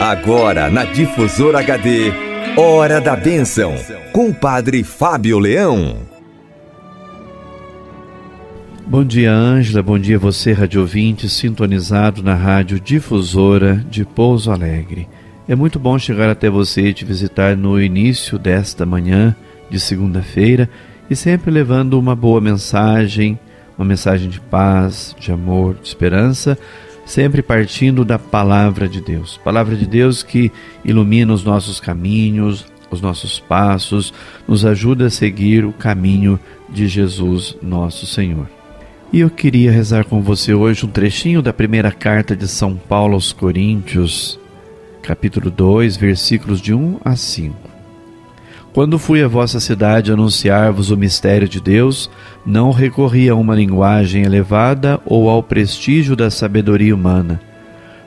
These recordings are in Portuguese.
Agora na Difusora HD, Hora da Bênção, com o Padre Fábio Leão. Bom dia, Ângela. Bom dia, você, rádio sintonizado na Rádio Difusora de Pouso Alegre. É muito bom chegar até você e te visitar no início desta manhã de segunda-feira e sempre levando uma boa mensagem, uma mensagem de paz, de amor, de esperança sempre partindo da palavra de Deus. Palavra de Deus que ilumina os nossos caminhos, os nossos passos, nos ajuda a seguir o caminho de Jesus, nosso Senhor. E eu queria rezar com você hoje um trechinho da primeira carta de São Paulo aos Coríntios, capítulo 2, versículos de 1 a 5. Quando fui à vossa cidade anunciar-vos o mistério de Deus, não recorri a uma linguagem elevada ou ao prestígio da sabedoria humana,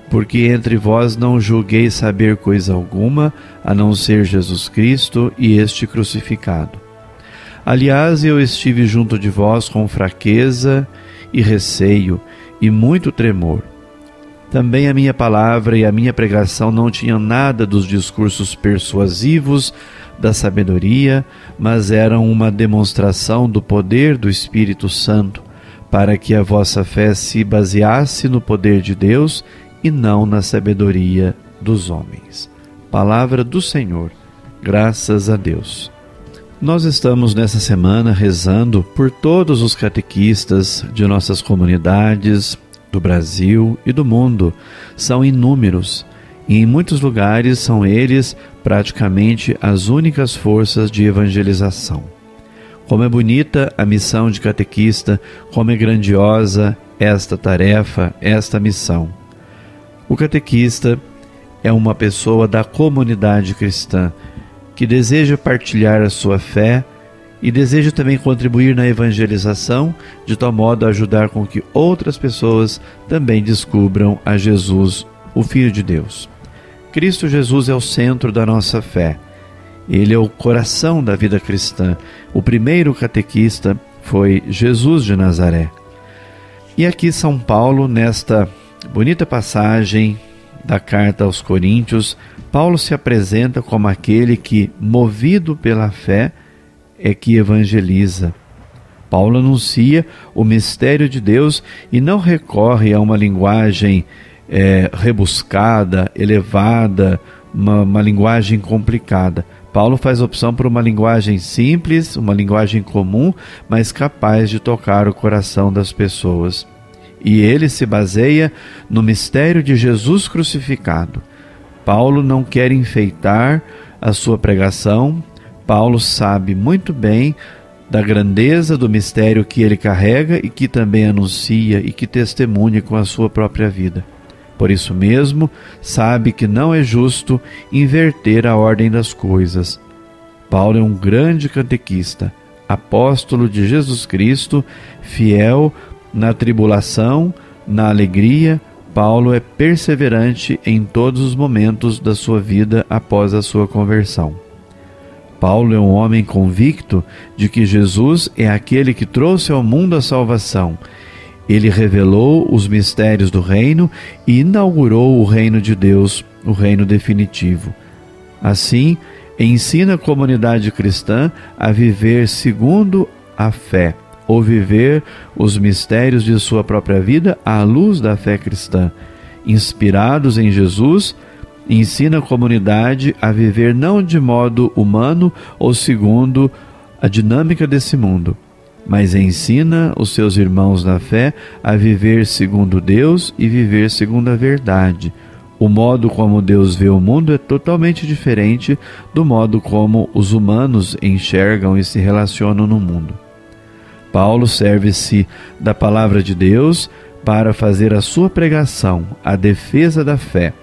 porque entre vós não julguei saber coisa alguma, a não ser Jesus Cristo e este crucificado. Aliás, eu estive junto de vós com fraqueza e receio e muito tremor. Também a minha palavra e a minha pregação não tinham nada dos discursos persuasivos da sabedoria, mas eram uma demonstração do poder do Espírito Santo, para que a vossa fé se baseasse no poder de Deus e não na sabedoria dos homens. Palavra do Senhor. Graças a Deus. Nós estamos nessa semana rezando por todos os catequistas de nossas comunidades, do Brasil e do mundo. São inúmeros e em muitos lugares são eles praticamente as únicas forças de evangelização. Como é bonita a missão de catequista, como é grandiosa esta tarefa, esta missão. O catequista é uma pessoa da comunidade cristã que deseja partilhar a sua fé e deseja também contribuir na evangelização, de tal modo a ajudar com que outras pessoas também descubram a Jesus, o Filho de Deus. Cristo Jesus é o centro da nossa fé. Ele é o coração da vida cristã. O primeiro catequista foi Jesus de Nazaré. E aqui São Paulo, nesta bonita passagem da carta aos Coríntios, Paulo se apresenta como aquele que, movido pela fé, é que evangeliza. Paulo anuncia o mistério de Deus e não recorre a uma linguagem é, rebuscada, elevada, uma, uma linguagem complicada. Paulo faz opção por uma linguagem simples, uma linguagem comum, mas capaz de tocar o coração das pessoas. E ele se baseia no mistério de Jesus crucificado. Paulo não quer enfeitar a sua pregação, Paulo sabe muito bem da grandeza do mistério que ele carrega e que também anuncia e que testemunha com a sua própria vida. Por isso mesmo, sabe que não é justo inverter a ordem das coisas. Paulo é um grande catequista, apóstolo de Jesus Cristo, fiel na tribulação, na alegria. Paulo é perseverante em todos os momentos da sua vida após a sua conversão. Paulo é um homem convicto de que Jesus é aquele que trouxe ao mundo a salvação ele revelou os mistérios do reino e inaugurou o reino de Deus, o reino definitivo. Assim, ensina a comunidade cristã a viver segundo a fé, ou viver os mistérios de sua própria vida à luz da fé cristã. Inspirados em Jesus, ensina a comunidade a viver não de modo humano ou segundo a dinâmica desse mundo, mas ensina os seus irmãos na fé a viver segundo Deus e viver segundo a verdade. O modo como Deus vê o mundo é totalmente diferente do modo como os humanos enxergam e se relacionam no mundo. Paulo serve-se da palavra de Deus para fazer a sua pregação, a defesa da fé,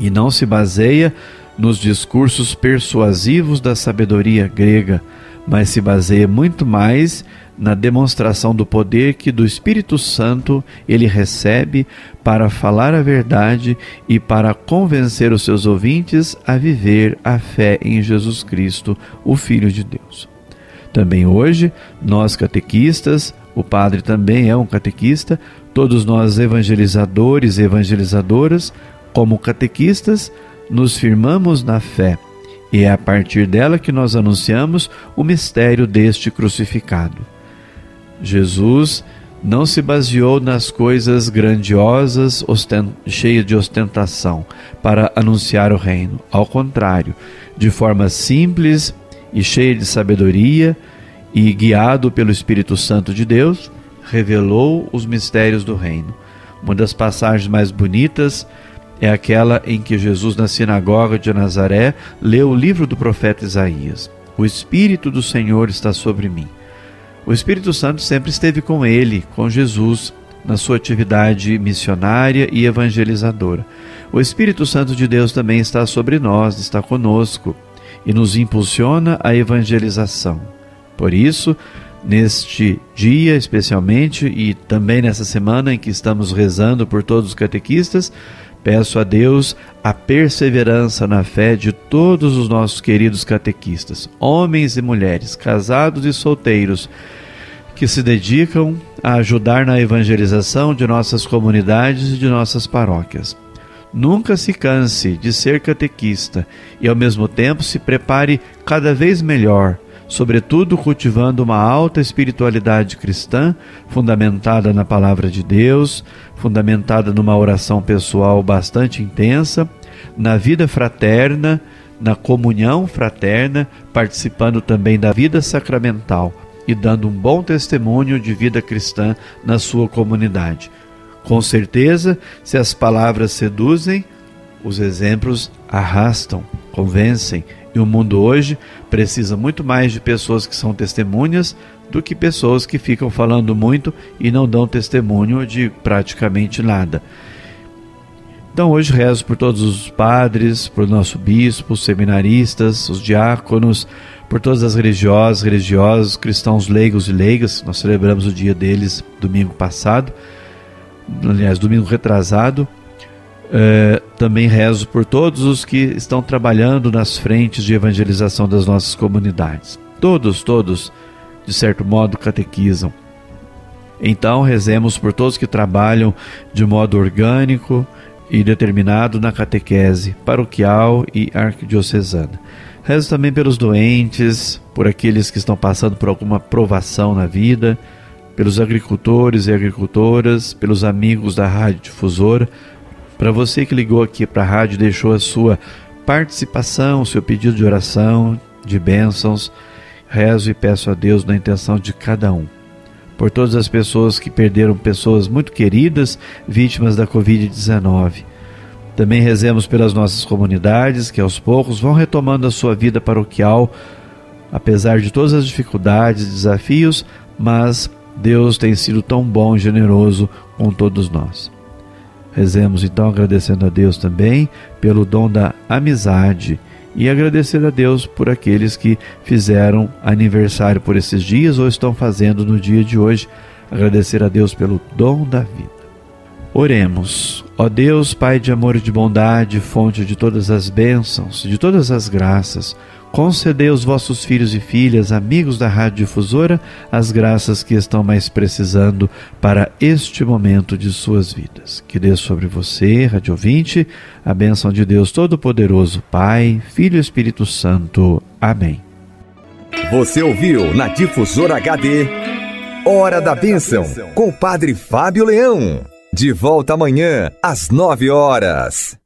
e não se baseia nos discursos persuasivos da sabedoria grega, mas se baseia muito mais na demonstração do poder que do Espírito Santo ele recebe para falar a verdade e para convencer os seus ouvintes a viver a fé em Jesus Cristo, o Filho de Deus. Também hoje, nós catequistas, o padre também é um catequista, todos nós evangelizadores e evangelizadoras, Como catequistas, nos firmamos na fé e é a partir dela que nós anunciamos o mistério deste crucificado. Jesus não se baseou nas coisas grandiosas, cheias de ostentação, para anunciar o reino. Ao contrário, de forma simples e cheia de sabedoria, e guiado pelo Espírito Santo de Deus, revelou os mistérios do reino. Uma das passagens mais bonitas é aquela em que Jesus, na sinagoga de Nazaré, leu o livro do profeta Isaías. O Espírito do Senhor está sobre mim. O Espírito Santo sempre esteve com ele, com Jesus, na sua atividade missionária e evangelizadora. O Espírito Santo de Deus também está sobre nós, está conosco e nos impulsiona à evangelização. Por isso, neste dia especialmente e também nessa semana em que estamos rezando por todos os catequistas, peço a Deus a perseverança na fé de todos os nossos queridos catequistas, homens e mulheres, casados e solteiros, que se dedicam a ajudar na evangelização de nossas comunidades e de nossas paróquias. Nunca se canse de ser catequista e, ao mesmo tempo, se prepare cada vez melhor sobretudo cultivando uma alta espiritualidade cristã, fundamentada na palavra de Deus, fundamentada numa oração pessoal bastante intensa, na vida fraterna, na comunhão fraterna, participando também da vida sacramental e dando um bom testemunho de vida cristã na sua comunidade. Com certeza, se as palavras seduzem, os exemplos arrastam, convencem e o mundo hoje precisa muito mais de pessoas que são testemunhas do que pessoas que ficam falando muito e não dão testemunho de praticamente nada. Então hoje rezo por todos os padres, por nosso bispo, os seminaristas, os diáconos, por todas as religiosas, religiosos, cristãos leigos e leigas. Nós celebramos o dia deles domingo passado, aliás, domingo retrasado. É, também rezo por todos os que estão trabalhando nas frentes de evangelização das nossas comunidades. Todos, todos, de certo modo, catequizam. Então, rezemos por todos que trabalham de modo orgânico e determinado na catequese paroquial e arquidiocesana. Rezo também pelos doentes, por aqueles que estão passando por alguma provação na vida, pelos agricultores e agricultoras, pelos amigos da Rádio Difusora, para você que ligou aqui para a rádio, deixou a sua participação, o seu pedido de oração, de bênçãos, rezo e peço a Deus na intenção de cada um. Por todas as pessoas que perderam pessoas muito queridas, vítimas da Covid-19. Também rezemos pelas nossas comunidades que aos poucos vão retomando a sua vida paroquial, apesar de todas as dificuldades e desafios, mas Deus tem sido tão bom e generoso com todos nós. Rezemos então agradecendo a Deus também pelo dom da amizade e agradecer a Deus por aqueles que fizeram aniversário por esses dias ou estão fazendo no dia de hoje. Agradecer a Deus pelo dom da vida. Oremos. Ó Deus, Pai de amor e de bondade, fonte de todas as bênçãos, de todas as graças, concedei aos vossos filhos e filhas, amigos da Rádio Difusora, as graças que estão mais precisando para este momento de suas vidas. Que dê sobre você, Rádio Ouvinte, a bênção de Deus Todo-Poderoso, Pai, Filho e Espírito Santo. Amém. Você ouviu na Difusora HD Hora da Bênção, com o Padre Fábio Leão. De volta amanhã, às nove horas.